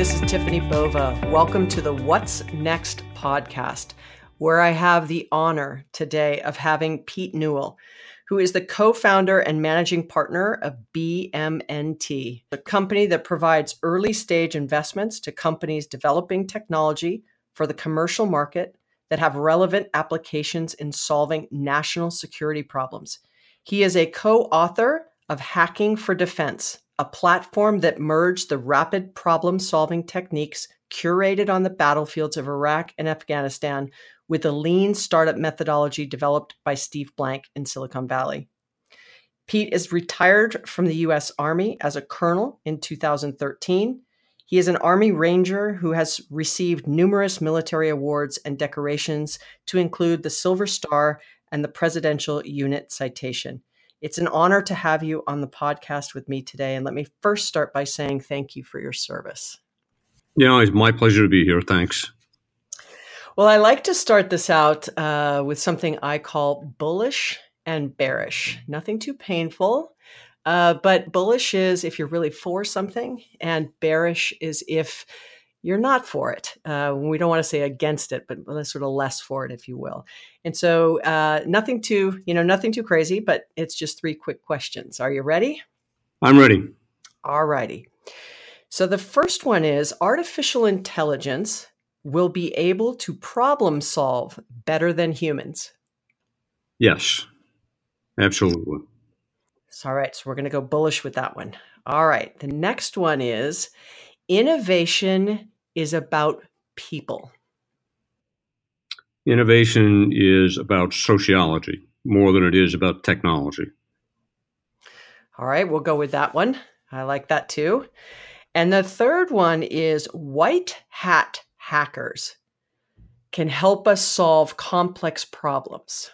Hi, this is Tiffany Bova. Welcome to the What's Next podcast, where I have the honor today of having Pete Newell, who is the co founder and managing partner of BMNT, a company that provides early stage investments to companies developing technology for the commercial market that have relevant applications in solving national security problems. He is a co author of Hacking for Defense, a platform that merged the rapid problem solving techniques curated on the battlefields of Iraq and Afghanistan with a lean startup methodology developed by Steve Blank in Silicon Valley. Pete is retired from the US Army as a colonel in 2013 he is an Army Ranger who has received numerous military awards and decorations, to include the Silver Star and the Presidential Unit Citation. It's an honor to have you on the podcast with me today. And let me first start by saying thank you for your service. Yeah, it's my pleasure to be here. Thanks. Well, I like to start this out uh, with something I call bullish and bearish. Nothing too painful, uh, but bullish is if you're really for something, and bearish is if you're not for it. Uh, we don't want to say against it, but sort of less for it, if you will. And so, uh, nothing too, you know, nothing too crazy, but it's just three quick questions. Are you ready? I'm ready. All righty. So the first one is artificial intelligence will be able to problem solve better than humans. Yes, absolutely. All right, so we're going to go bullish with that one. All right, the next one is innovation is about people. Innovation is about sociology more than it is about technology. All right, we'll go with that one. I like that too. And the third one is white hat hackers can help us solve complex problems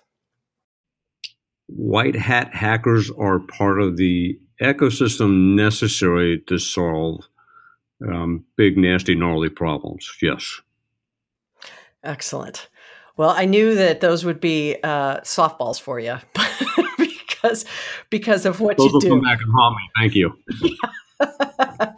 white hat hackers are part of the ecosystem necessary to solve um, big, nasty, gnarly problems. Yes. Excellent. Well, I knew that those would be uh, softballs for you because because of what those you do. Come back and haunt me. Thank you.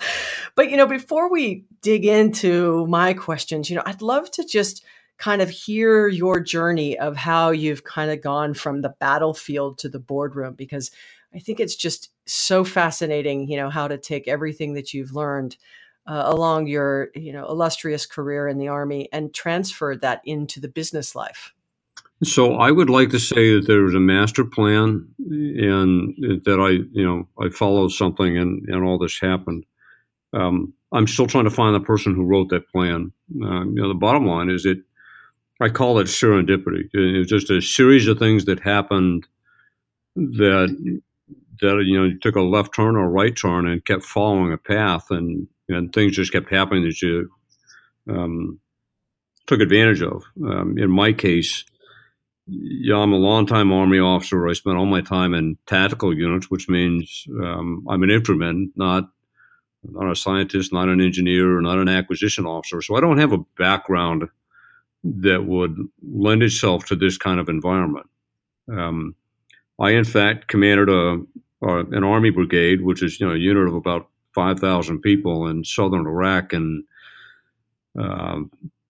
but you know, before we dig into my questions, you know, I'd love to just kind of hear your journey of how you've kind of gone from the battlefield to the boardroom because I think it's just so fascinating, you know, how to take everything that you've learned uh, along your, you know, illustrious career in the army and transferred that into the business life. So I would like to say that there was a master plan and that I, you know, I followed something and, and all this happened. Um, I'm still trying to find the person who wrote that plan. Uh, you know, the bottom line is that I call it serendipity. It was just a series of things that happened that that you know you took a left turn or a right turn and kept following a path, and and things just kept happening that you um, took advantage of. Um, in my case, yeah, I'm a longtime Army officer. I spent all my time in tactical units, which means um, I'm an infantryman, not not a scientist, not an engineer, not an acquisition officer. So I don't have a background that would lend itself to this kind of environment. Um, I, in fact, commanded a, a, an army brigade, which is you know a unit of about five thousand people in southern Iraq in uh,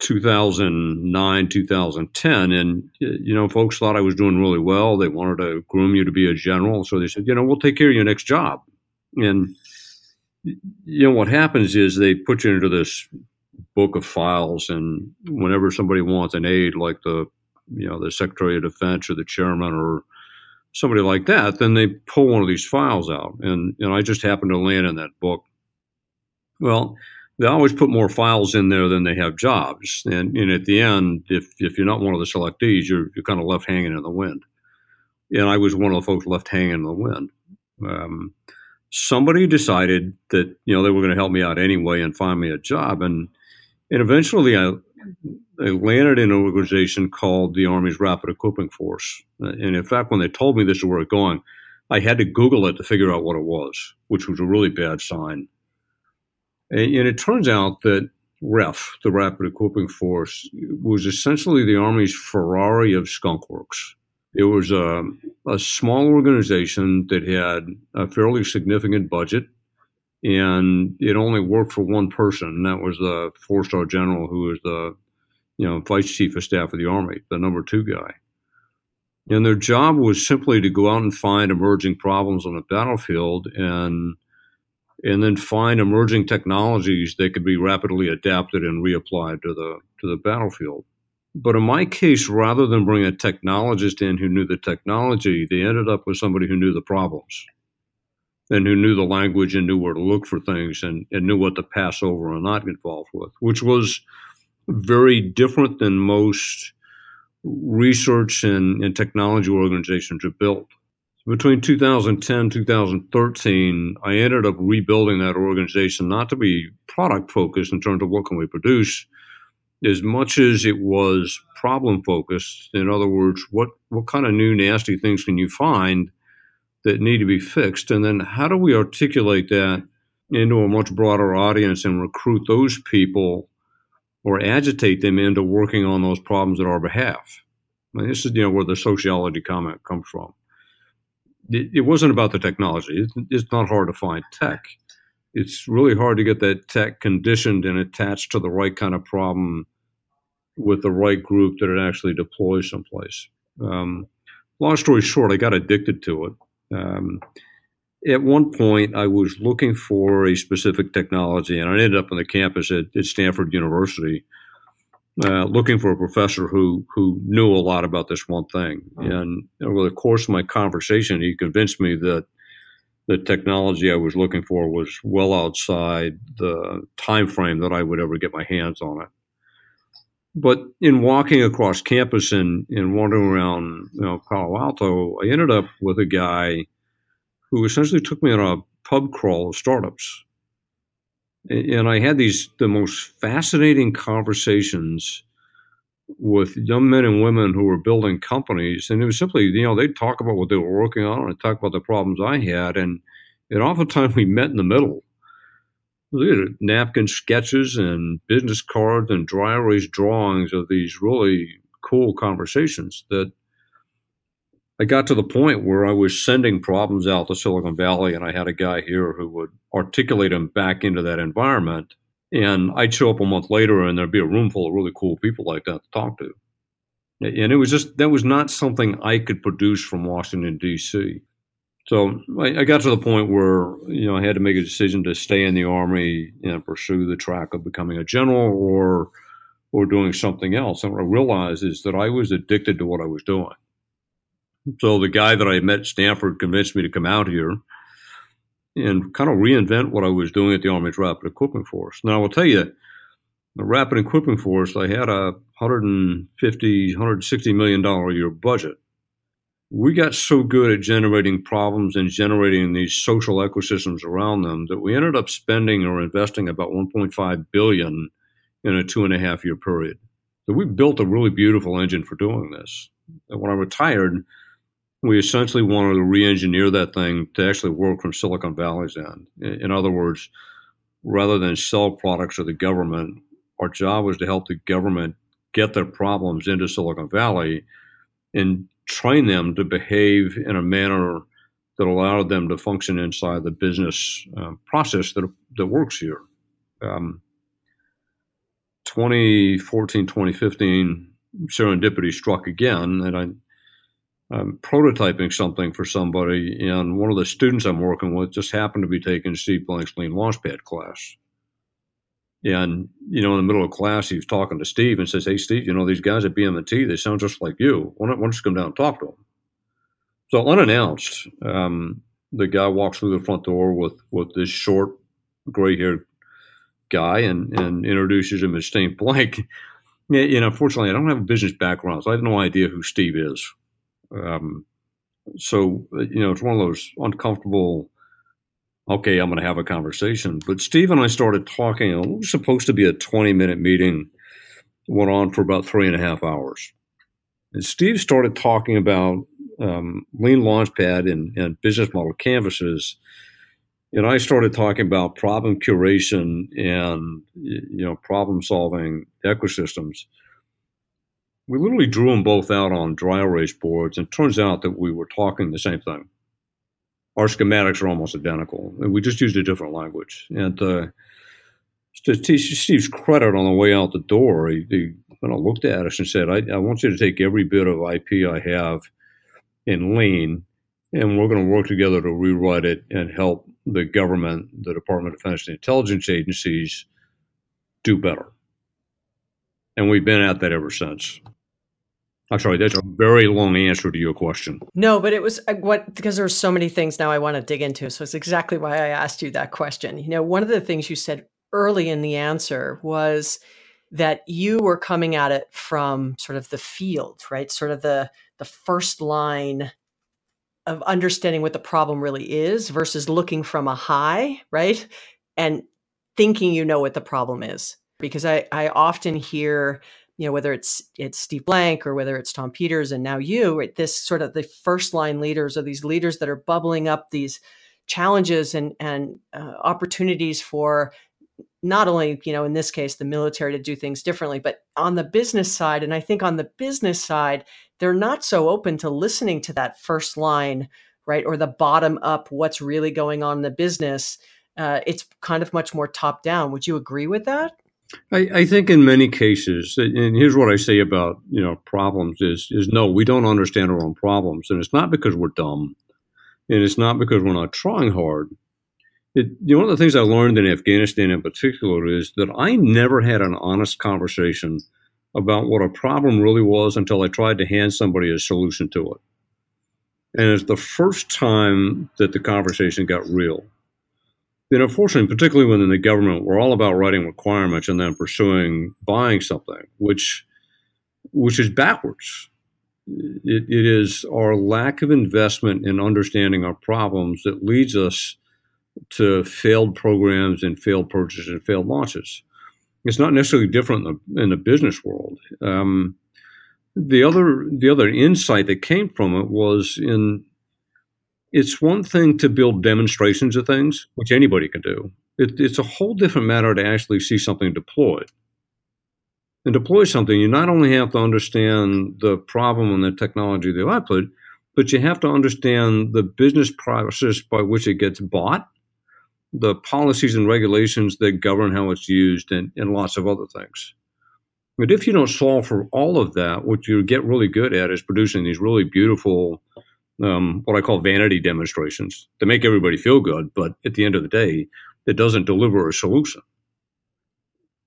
2009, 2010, and you know folks thought I was doing really well. They wanted to groom you to be a general, so they said, you know, we'll take care of your next job. And you know what happens is they put you into this book of files, and whenever somebody wants an aide, like the you know the Secretary of Defense or the chairman or somebody like that, then they pull one of these files out, and and I just happened to land in that book. Well, they always put more files in there than they have jobs, and and at the end, if if you're not one of the selectees, you're you're kind of left hanging in the wind. And I was one of the folks left hanging in the wind. Um, somebody decided that you know they were going to help me out anyway and find me a job, and and eventually, I, I landed in an organization called the Army's Rapid Equipping Force. And in fact, when they told me this is where it's going, I had to Google it to figure out what it was, which was a really bad sign. And, and it turns out that REF, the Rapid Equipping Force, was essentially the Army's Ferrari of skunkworks. It was a, a small organization that had a fairly significant budget and it only worked for one person, and that was the four-star general who was the you know vice chief of staff of the army, the number two guy. And their job was simply to go out and find emerging problems on the battlefield and and then find emerging technologies that could be rapidly adapted and reapplied to the to the battlefield. But in my case, rather than bring a technologist in who knew the technology, they ended up with somebody who knew the problems and who knew the language and knew where to look for things and, and knew what to pass over and not get involved with, which was very different than most research and, and technology organizations are built. Between 2010 2013, I ended up rebuilding that organization not to be product focused in terms of what can we produce, as much as it was problem focused. In other words, what, what kind of new nasty things can you find that need to be fixed? And then how do we articulate that into a much broader audience and recruit those people or agitate them into working on those problems at our behalf? I mean, this is you know where the sociology comment comes from. It, it wasn't about the technology. It, it's not hard to find tech. It's really hard to get that tech conditioned and attached to the right kind of problem with the right group that it actually deploys someplace. Um, long story short, I got addicted to it. Um, at one point, I was looking for a specific technology, and I ended up on the campus at, at Stanford University uh, looking for a professor who who knew a lot about this one thing. And over the course of my conversation, he convinced me that the technology I was looking for was well outside the time frame that I would ever get my hands on it. But in walking across campus and, and wandering around you know, Palo Alto, I ended up with a guy who essentially took me on a pub crawl of startups. And I had these the most fascinating conversations with young men and women who were building companies, and it was simply you know they'd talk about what they were working on and talk about the problems I had, and and oftentimes we met in the middle. Had napkin sketches and business cards and dry erase drawings of these really cool conversations that I got to the point where I was sending problems out to Silicon Valley, and I had a guy here who would articulate them back into that environment. And I'd show up a month later, and there'd be a room full of really cool people like that to talk to. And it was just that was not something I could produce from Washington D.C. So I, I got to the point where you know I had to make a decision to stay in the army and pursue the track of becoming a general or or doing something else. And what I realized is that I was addicted to what I was doing. So the guy that I met at Stanford convinced me to come out here and kind of reinvent what I was doing at the Army's Rapid Equipping Force. Now, I will tell you, the Rapid Equipping Force, I had a 150, 160 million dollar a year budget. We got so good at generating problems and generating these social ecosystems around them that we ended up spending or investing about 1.5 billion in a two and a half year period. So we built a really beautiful engine for doing this. And when I retired, we essentially wanted to re-engineer that thing to actually work from Silicon Valley's end. In other words, rather than sell products to the government, our job was to help the government get their problems into Silicon Valley and train them to behave in a manner that allowed them to function inside the business uh, process that, that works here. Um, 2014, 2015, serendipity struck again, and I I'm prototyping something for somebody, and one of the students I'm working with just happened to be taking Steve Blank's Lean Launchpad class. And, you know, in the middle of class, he was talking to Steve and says, Hey, Steve, you know, these guys at BMNT, they sound just like you. Why don't, why don't you come down and talk to them? So, unannounced, um, the guy walks through the front door with, with this short, gray haired guy and, and introduces him as Steve Blank. You know, unfortunately, I don't have a business background, so I have no idea who Steve is. Um, so you know, it's one of those uncomfortable. Okay, I'm going to have a conversation. But Steve and I started talking. It was supposed to be a 20 minute meeting. Went on for about three and a half hours. And Steve started talking about um, Lean Launchpad and, and business model canvases. And I started talking about problem curation and you know problem solving ecosystems we literally drew them both out on dry erase boards, and it turns out that we were talking the same thing. Our schematics are almost identical. We just used a different language. And uh, to Steve's credit on the way out the door, he, he kind of looked at us and said, I, I want you to take every bit of IP I have in lean, and we're going to work together to rewrite it and help the government, the Department of Defense, and intelligence agencies do better. And we've been at that ever since. I'm sorry, that's a very long answer to your question. No, but it was uh, what because there's so many things now I want to dig into. So it's exactly why I asked you that question. You know, one of the things you said early in the answer was that you were coming at it from sort of the field, right? Sort of the the first line of understanding what the problem really is versus looking from a high, right? And thinking you know what the problem is. Because I, I often hear, you know, whether it's it's Steve Blank or whether it's Tom Peters and now you, right, this sort of the first line leaders or these leaders that are bubbling up these challenges and and uh, opportunities for not only you know in this case the military to do things differently but on the business side and i think on the business side they're not so open to listening to that first line right or the bottom up what's really going on in the business. Uh, it's kind of much more top down. Would you agree with that I, I, think in many cases, and here's what I say about you know problems is is no, we don't understand our own problems, and it's not because we're dumb, and it's not because we're not trying hard it, you know, one of the things I learned in Afghanistan in particular is that I never had an honest conversation about what a problem really was until I tried to hand somebody a solution to it. And it's the first time that the conversation got real. Then, unfortunately, particularly within the government, we're all about writing requirements and then pursuing buying something, which which is backwards. It, it is our lack of investment in understanding our problems that leads us to failed programs and failed purchases and failed launches. It's not necessarily different in the, in the business world. Um, the other the other insight that came from it was in it's one thing to build demonstrations of things, which anybody can do. It, it's a whole different matter to actually see something deployed. And deploy something, you not only have to understand the problem and the technology they output, but you have to understand the business process by which it gets bought the policies and regulations that govern how it's used, and, and lots of other things. But if you don't solve for all of that, what you get really good at is producing these really beautiful, um, what I call vanity demonstrations to make everybody feel good. But at the end of the day, it doesn't deliver a solution.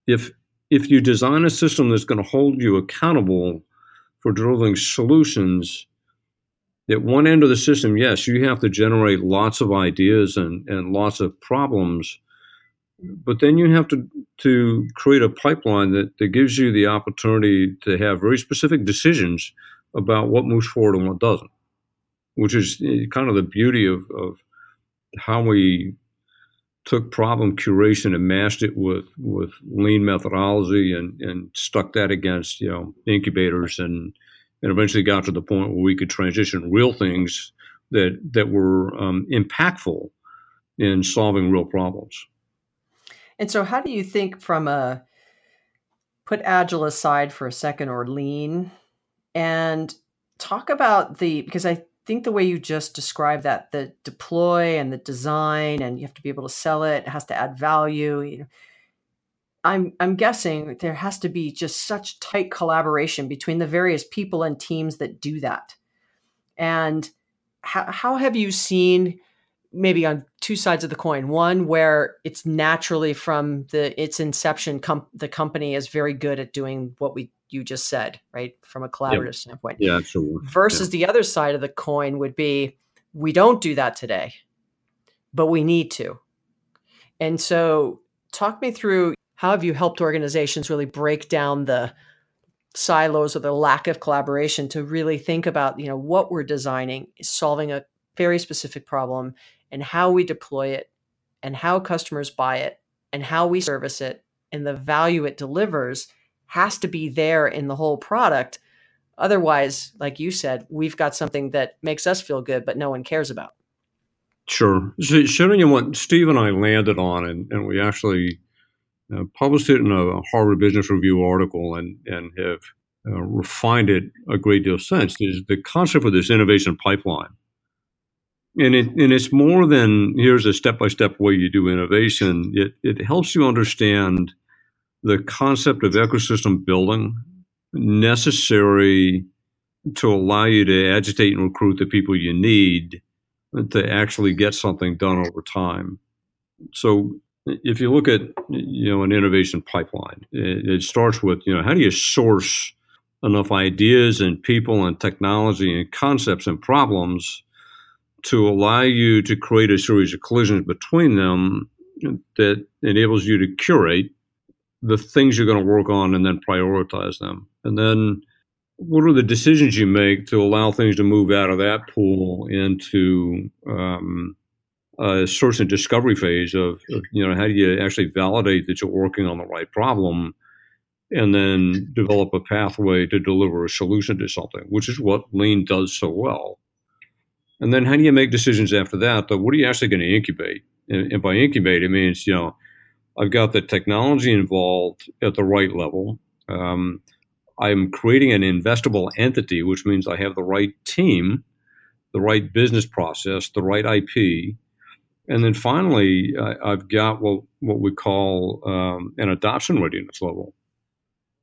If if you design a system that's going to hold you accountable for delivering solutions at one end of the system, yes, you have to generate lots of ideas and, and lots of problems, but then you have to, to create a pipeline that, that gives you the opportunity to have very specific decisions about what moves forward and what doesn't, which is eh, kind of the beauty of, of how we took problem curation and mashed it with, with lean methodology and, and stuck that against you know incubators and and eventually got to the point where we could transition real things that that were um, impactful in solving real problems. And so, how do you think from a put agile aside for a second or lean and talk about the because I think the way you just described that the deploy and the design and you have to be able to sell it, it has to add value. You know, I'm I'm guessing there has to be just such tight collaboration between the various people and teams that do that. And how, how have you seen maybe on two sides of the coin one where it's naturally from the its inception com- the company is very good at doing what we you just said right from a collaborative standpoint yeah absolutely. versus yeah. the other side of the coin would be we don't do that today but we need to. And so talk me through how have you helped organizations really break down the silos or the lack of collaboration to really think about you know what we're designing is solving a very specific problem and how we deploy it and how customers buy it and how we service it and the value it delivers has to be there in the whole product. Otherwise like you said we've got something that makes us feel good but no one cares about. Sure. So showing you what? Steve and i landed on and, and we actually uh, published it in a Harvard Business Review article and, and have uh, refined it a great deal since. Is the concept of this innovation pipeline. and it and it's more than here's a step by step way you do innovation. It it helps you understand the concept of ecosystem building necessary to allow you to agitate and recruit the people you need to actually get something done over time. So if you look at you know an innovation pipeline, it, it starts with you know how do you source enough ideas and people and technology and concepts and problems to allow you to create a series of collisions between them that enables you to curate the things you're going to work on and then prioritize them. And then what are the decisions you make to allow things to move out of that pool into um, a source and discovery phase of, of, you know, how do you actually validate that you're working on the right problem and then develop a pathway to deliver a solution to something, which is what Lean does so well. And then how do you make decisions after that? But what are you actually going to incubate? And, and by incubate, it means, you know, I've got the technology involved at the right level. Um, I'm creating an investable entity, which means I have the right team, the right business process, the right IP. And then finally, I, have got what, what we call um, an adoption readiness level.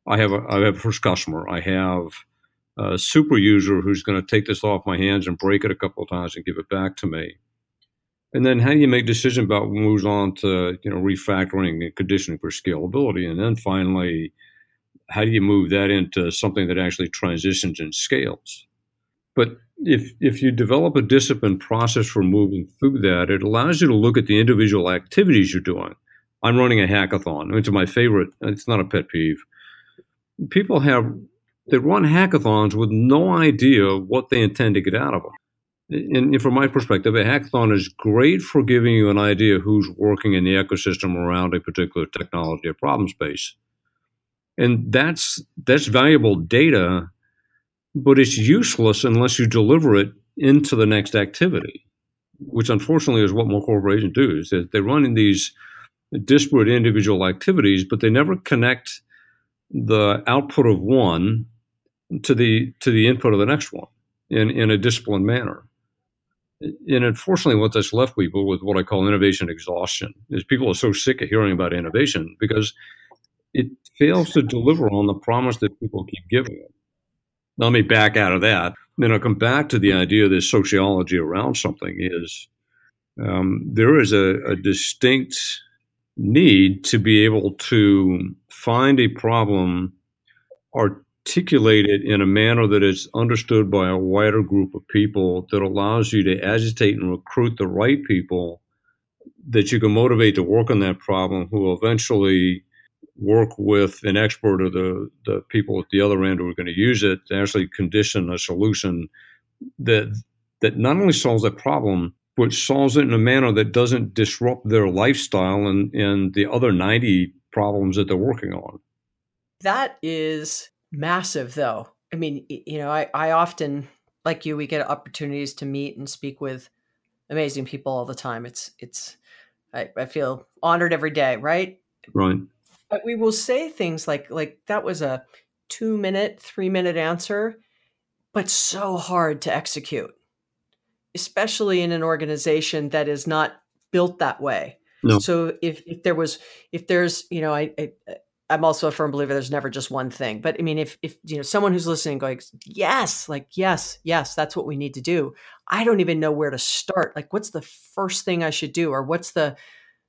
I have a, I have a first customer. I have a super user who's going to take this off my hands and break it a couple of times and give it back to me. And then how do you make decisions about moves on to you know refactoring and conditioning for scalability? And then finally, how do you move that into something that actually transitions and scales? But if if you develop a disciplined process for moving through that, it allows you to look at the individual activities you're doing. I'm running a hackathon. It's my favorite. It's not a pet peeve. People have they run hackathons with no idea what they intend to get out of them. And from my perspective, a hackathon is great for giving you an idea who's working in the ecosystem around a particular technology or problem space. And that's that's valuable data, but it's useless unless you deliver it into the next activity, which unfortunately is what more corporations do, is that they run in these disparate individual activities, but they never connect the output of one to the to the input of the next one in, in a disciplined manner. And unfortunately, what that's left people with what I call innovation exhaustion is people are so sick of hearing about innovation because it fails to deliver on the promise that people keep giving it. Let me back out of that. Then I'll come back to the idea of this sociology around something is um, there is a, a distinct need to be able to find a problem or articulate it in a manner that is understood by a wider group of people that allows you to agitate and recruit the right people that you can motivate to work on that problem who will eventually work with an expert or the, the people at the other end who are going to use it to actually condition a solution that that not only solves that problem but solves it in a manner that doesn't disrupt their lifestyle and, and the other 90 problems that they're working on. That is massive though. I mean you know i i often like you we get opportunities to meet and speak with amazing people all the time. It's it's i, I feel honored every day right? Right. But we will say things like like that was a two minute three minute answer but so hard to execute especially in an organization that is not built that way. No. so if, if there was if there's you know I, I I'm also a firm believer there's never just one thing. But I mean, if if you know someone who's listening going, yes, like yes, yes, that's what we need to do. I don't even know where to start. Like, what's the first thing I should do, or what's the,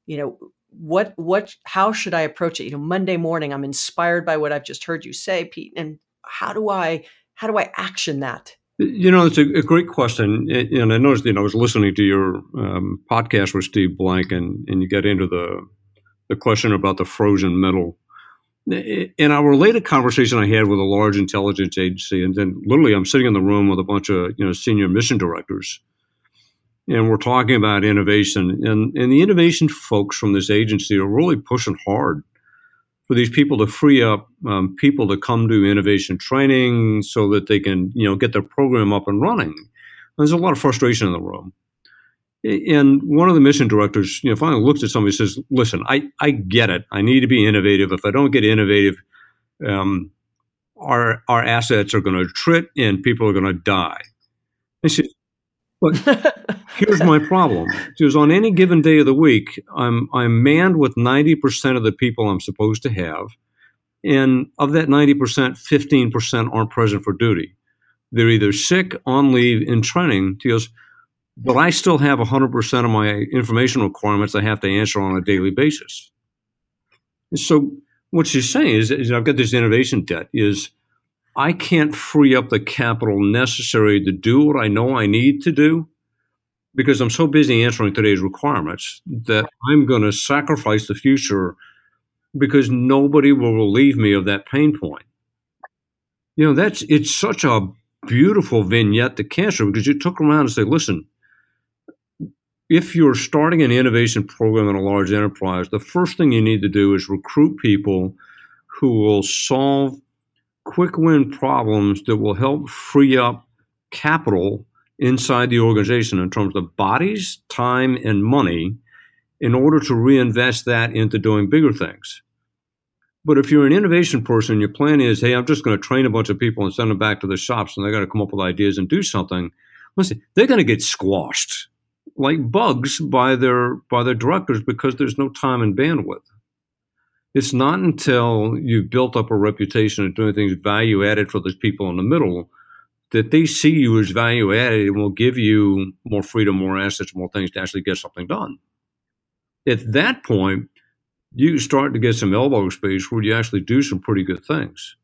you know, what what how should I approach it? You know, Monday morning, I'm inspired by what I've just heard you say, Pete, and how do I how do I action that? You know, it's a, a great question, and I noticed. You know, I was listening to your um, podcast with Steve Blank, and and you get into the the question about the frozen middle in our related conversation I had with a large intelligence agency, and then literally I'm sitting in the room with a bunch of you know senior mission directors, and we're talking about innovation, and and the innovation folks from this agency are really pushing hard for these people to free up um, people to come to innovation training so that they can you know get their program up and running. There's a lot of frustration in the room. And one of the mission directors, you know, finally looks at somebody and says, "Listen, I, I get it. I need to be innovative. If I don't get innovative, um, our our assets are going to attrit and people are going to die." And she, But here's my problem: is on any given day of the week, I'm I'm manned with ninety percent of the people I'm supposed to have, and of that ninety percent, fifteen percent aren't present for duty. They're either sick, on leave, in training. He goes, but I still have 100% of my information requirements I have to answer on a daily basis. So what she's saying is, is I've got this innovation debt is I can't free up the capital necessary to do what I know I need to do because I'm so busy answering today's requirements that I'm going to sacrifice the future because nobody will relieve me of that pain point. You know, that's it's such a beautiful vignette to cancer because you took around and say, listen, if you're starting an innovation program in a large enterprise, the first thing you need to do is recruit people who will solve quick win problems that will help free up capital inside the organization in terms of bodies, time, and money in order to reinvest that into doing bigger things. But if you're an innovation person, your plan is, hey, I'm just going to train a bunch of people and send them back to the shops and they're going to come up with ideas and do something. Listen, they're going to get squashed like bugs by their by their directors because there's no time and bandwidth. It's not until you've built up a reputation of doing things value added for those people in the middle that they see you as value added and will give you more freedom, more assets, more things to actually get something done. At that point, you start to get some elbow space where you actually do some pretty good things.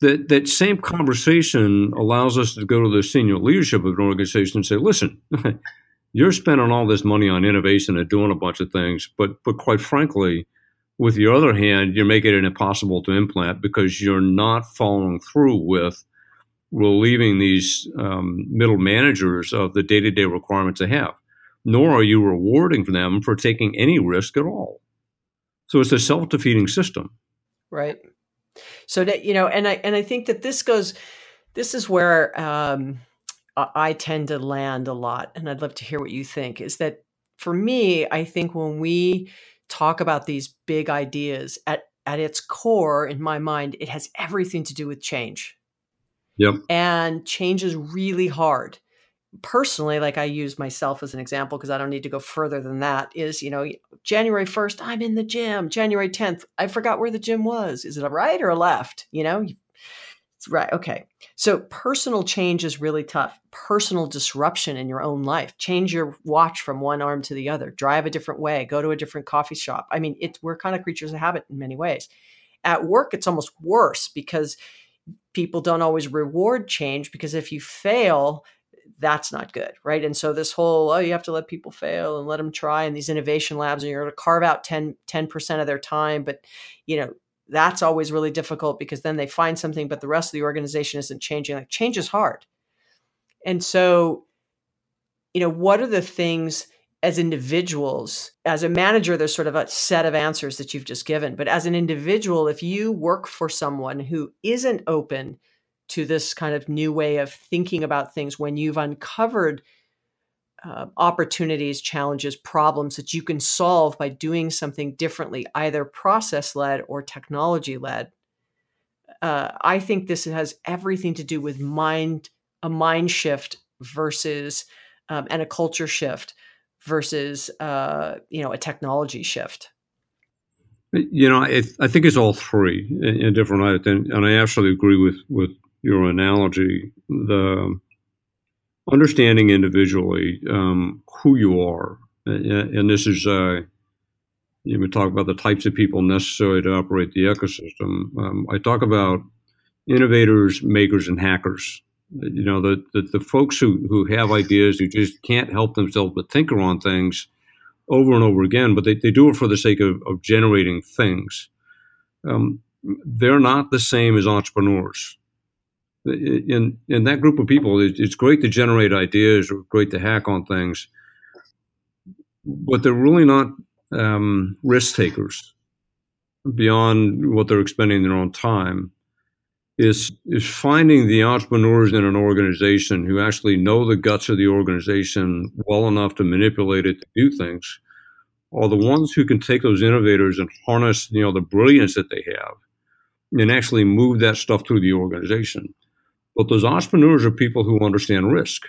That that same conversation allows us to go to the senior leadership of an organization and say, listen, you're spending all this money on innovation and doing a bunch of things, but but quite frankly, with your other hand, you're making it impossible to implant because you're not following through with relieving these um, middle managers of the day-to-day requirements they have. Nor are you rewarding them for taking any risk at all. So it's a self-defeating system. Right. So that you know, and I and I think that this goes. This is where um, I tend to land a lot, and I'd love to hear what you think. Is that for me? I think when we talk about these big ideas, at at its core, in my mind, it has everything to do with change. Yep. And change is really hard. Personally, like I use myself as an example because I don't need to go further than that. Is you know January first, I'm in the gym. January tenth, I forgot where the gym was. Is it a right or a left? You know, Right. Okay. So personal change is really tough. Personal disruption in your own life. Change your watch from one arm to the other. Drive a different way. Go to a different coffee shop. I mean, it's we're kind of creatures of habit in many ways. At work, it's almost worse because people don't always reward change because if you fail, that's not good, right? And so this whole oh, you have to let people fail and let them try in these innovation labs, and you're going to carve out 10 percent of their time, but you know that's always really difficult because then they find something, but the rest of the organization isn't changing. Like change is hard. And so, you know, what are the things as individuals, as a manager, there's sort of a set of answers that you've just given. But as an individual, if you work for someone who isn't open to this kind of new way of thinking about things, when you've uncovered uh, opportunities, challenges, problems that you can solve by doing something differently, either process led or technology led. Uh, I think this has everything to do with mind, a mind shift versus, um, and a culture shift versus, uh, you know, a technology shift. You know, it, I think it's all three in, in different ways, and, and I absolutely agree with with your analogy. The understanding individually um, who you are, and this is uh, you would talk about the types of people necessary to operate the ecosystem. Um, I talk about innovators, makers, and hackers. You know, the, the, the folks who, who have ideas who just can't help themselves but tinker on things over and over again, but they, they do it for the sake of, of generating things. Um, they're not the same as entrepreneurs in in that group of people, it's great to generate ideas or great to hack on things, but they're really not um, risk takers beyond what they're expending their own time. Is is finding the entrepreneurs in an organization who actually know the guts of the organization well enough to manipulate it to do things, are the ones who can take those innovators and harness you know the brilliance that they have, and actually move that stuff through the organization but those entrepreneurs are people who understand risk.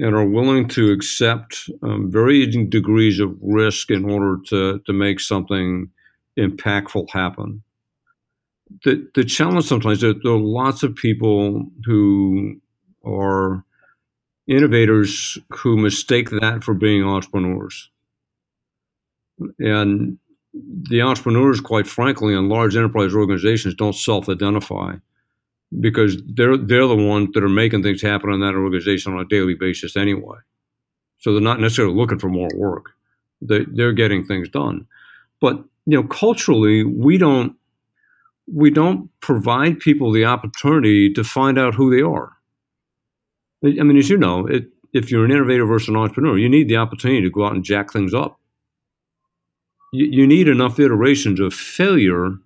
and are willing to accept um, varying degrees of risk in order to, to make something impactful happen. The, the challenge sometimes is that there are lots of people who are innovators who mistake that for being entrepreneurs. And the entrepreneurs, quite frankly, in large enterprise organizations don't self-identify because they're they're the ones that are making things happen in that organization on a daily basis anyway. So they're not necessarily looking for more work. They they're getting things done. But you know, culturally, we don't we don't provide people the opportunity to find out who they are. I mean, as you know, it, if you're an innovator versus an entrepreneur, you need the opportunity to go out and jack things up. You, you need enough iterations of failure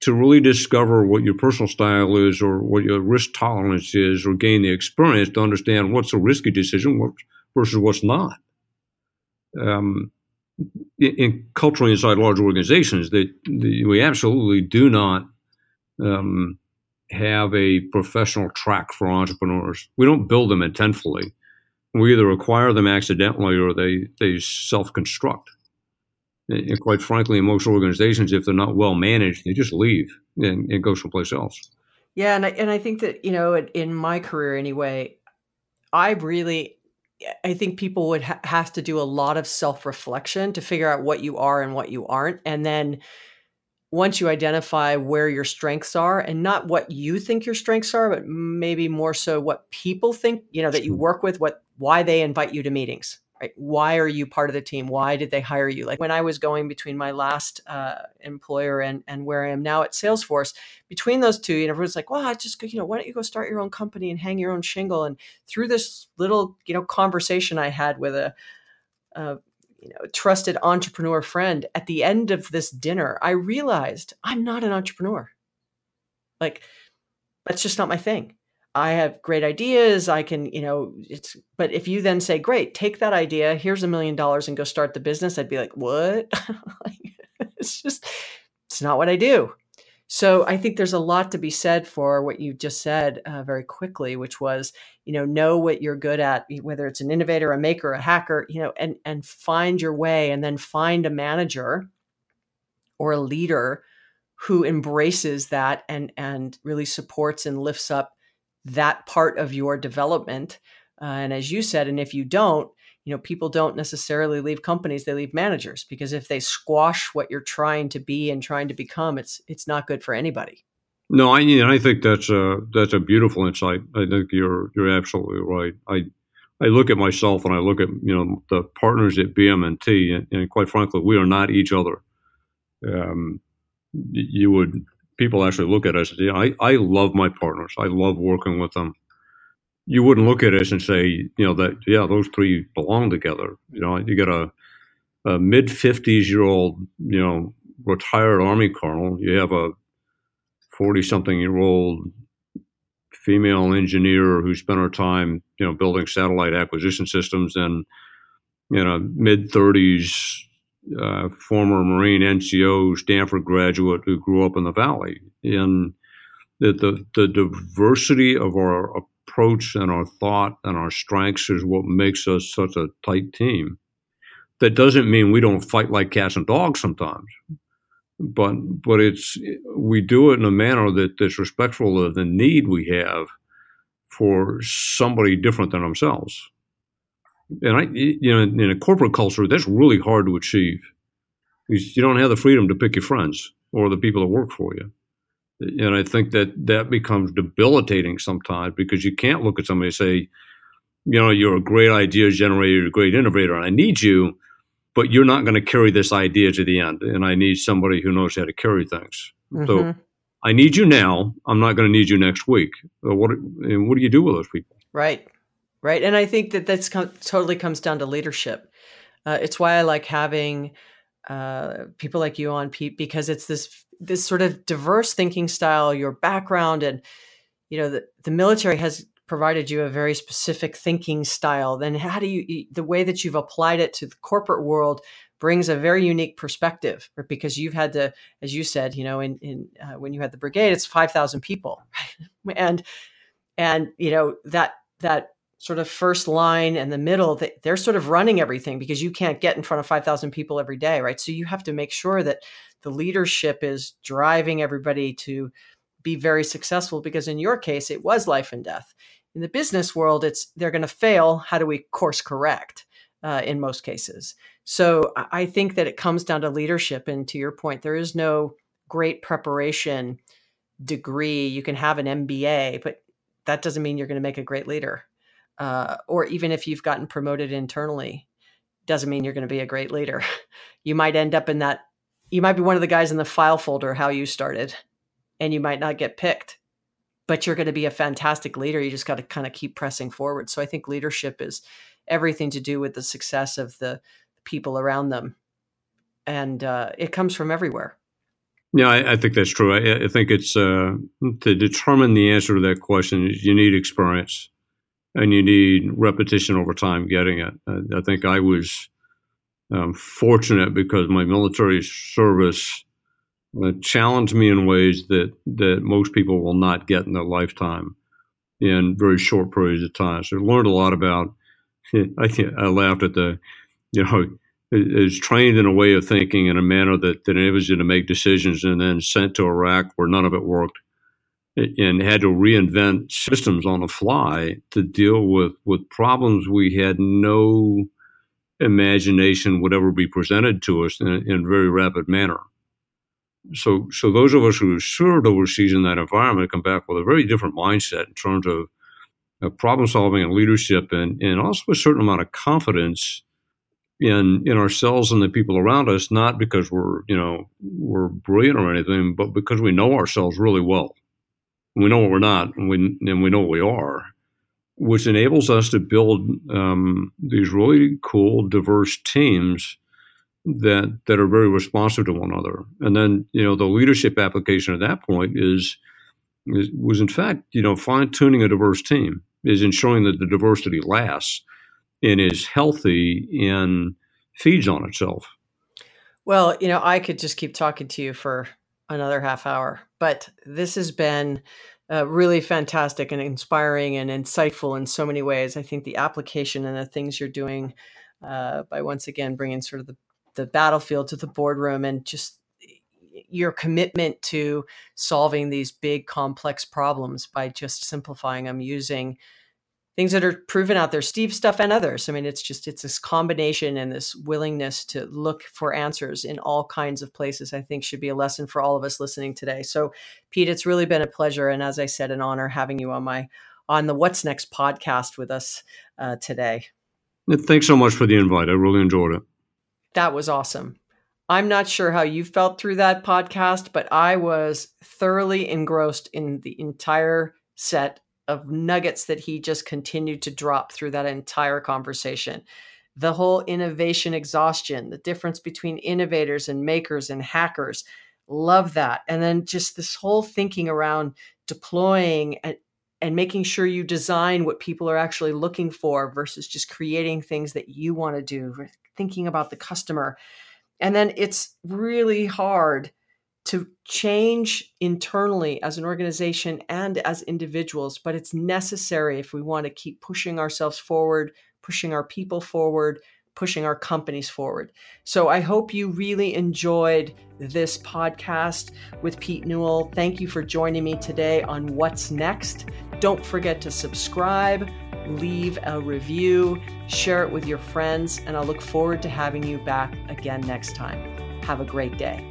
to really discover what your personal style is or what your risk tolerance is or gain the experience to understand what's a risky decision versus what's not. Um, in, in culturally inside large organizations, that we absolutely do not um, have a professional track for entrepreneurs. We don't build them intentfully. We either acquire them accidentally or they, they self construct and quite frankly, in most organizations, if they're not well managed, they just leave and, and go someplace else. Yeah, and I, and I think that you know, in my career anyway, I really, I think people would ha- have to do a lot of self reflection to figure out what you are and what you aren't, and then once you identify where your strengths are and not what you think your strengths are but maybe more so what people think you know that you work with what why they invite you to meetings right why are you part of the team? Why did they hire you? Like when i was going between my last uh, employer and and where i am now at salesforce between those two you know everyone's like well I just you know why don't you go start your own company and hang your own shingle? And through this little you know conversation i had with a, a you know trusted entrepreneur friend at the end of this dinner i realized i'm not an entrepreneur. Like that's just not my thing I have great ideas. I can, you know, it's, but if you then say, great, take that idea, here's a million dollars and go start the business, I'd be like, what? it's just, it's not what I do. So I think there's a lot to be said for what you just said uh, very quickly, which was, you know, know what you're good at, whether it's an innovator, a maker, a hacker, you know, and, and find your way and then find a manager or a leader who embraces that and, and really supports and lifts up that part of your development. Uh, and as you said, and if you don't, you know, people don't necessarily leave companies; they leave managers because if they squash what you're trying to be and trying to become, it's it's not good for anybody. No, I mean, I think that's a that's a beautiful insight. I think you're you're absolutely right. I I look at myself and I look at you know the partners at BMNT, and, and quite frankly, we are not each other. Um, you would people actually look at us and say, I, I love my partners. I love working with them. You wouldn't look at us and say, you know, that, yeah, those three belong together. You know, you get a, a mid 50s year old, you know, retired Army colonel. You have a 40 something year old female engineer who spent her time, you know, building satellite acquisition systems and, you know, mid 30s uh, former Marine NCO Stanford graduate who grew up in the Valley. And the, the, the diversity of our approach and our thought and our strengths is what makes us such a tight team. That doesn't mean we don't fight like cats and dogs sometimes, but but it's we do it in a manner that that's respectful of the need we have for somebody different than ourselves and I, you know, in a corporate culture, that's really hard to achieve. You don't have the freedom to pick your friends or the people that work for you. And I think that that becomes debilitating sometimes because you can't look at somebody and say, you know, you're a great idea generator, you're a great innovator, and I need you, but you're not going to carry this idea to the end. And I need somebody who knows how to carry things. Mm-hmm. So I need you now. I'm not going to need you next week. What, and what do you do with those people? Right right? And I think that that's com- totally comes down to leadership. Uh, it's why I like having uh, people like you on, Pete, because it's this this sort of diverse thinking style, your background, and you know the the military has provided you a very specific thinking style. Then how do you the way that you've applied it to the corporate world brings a very unique perspective because you've had to as you said you know in, in uh, when you had the brigade it's 5000 people and and you know that that sort of first line and the middle they're sort of running everything because you can't get in front of 5000 people every day right? So you have to make sure that the leadership is driving everybody to be very successful because in your case it was life and death. In the business world it's they're going to fail. How do we course correct uh, in most cases? So i think that it comes down to leadership and to your point there is no great preparation degree. You can have an mba but that doesn't mean you're going to make a great leader uh, or even if you've gotten promoted internally doesn't mean you're going to be a great leader. You might end up in that you might be one of the guys in the file folder how you started and you might not get picked but you're going to be a fantastic leader. You just got to kind of keep pressing forward. So i think leadership is everything to do with the success of the people around them. And uh, it comes from everywhere. Yeah, I, I, think that's true. I, I think it's uh, to determine the answer to that question. You need experience and you need repetition over time getting it. I, I think I was um, fortunate because my military service uh, challenged me in ways that, that most people will not get in their lifetime in very short periods of time. So I learned a lot about. I, I laughed at the, you know, is trained in a way of thinking in a manner that, that enables you to make decisions and then sent to Iraq where none of it worked and had to reinvent systems on the fly to deal with, with problems we had no imagination would ever be presented to us in, in a very rapid manner. So, so those of us who served overseas in that environment come back with a very different mindset in terms of uh, problem solving and leadership, and, and also a certain amount of confidence in in ourselves and the people around us. Not because we're you know we're brilliant or anything, but because we know ourselves really well we know what we're not, and we and we know what we are, which enables us to build um, these really cool, diverse teams that that are very responsive to one another. And then you know the leadership application at that point is, is was in fact you know fine tuning a diverse team is ensuring that the diversity lasts and is healthy and feeds on itself. Well, you know, I could just keep talking to you for another half hour. But this has been uh, really fantastic and inspiring and insightful in so many ways. I think the application and the things you're doing uh, by once again bringing sort of the, the battlefield to the boardroom and just your commitment to solving these big complex problems by just simplifying them using things that are proven out there steve stuff and others. I mean it's just it's this combination and this willingness to look for answers in all kinds of places i think should be a lesson for all of us listening today. So pete it's really been a pleasure and as i said an honor having you on my on the what's next podcast with us uh, today. Thanks so much for the invite. I really enjoyed it. That was awesome. I'm not sure how you felt through that podcast, but I was thoroughly engrossed in the entire set of nuggets that he just continued to drop through that entire conversation. The whole innovation exhaustion, the difference between innovators and makers and hackers. Love that. And then just this whole thinking around deploying and, and making sure you design what people are actually looking for versus just creating things that you want to do, thinking about the customer. And then it's really hard to change internally as an organization and as individuals, but it's necessary if we want to keep pushing ourselves forward, pushing our people forward, pushing our companies forward. So I hope you really enjoyed this podcast with Pete Newell. Thank you for joining me today on What's Next. Don't forget to subscribe, leave a review, share it with your friends, and I look forward to having you back again next time. Have a great day.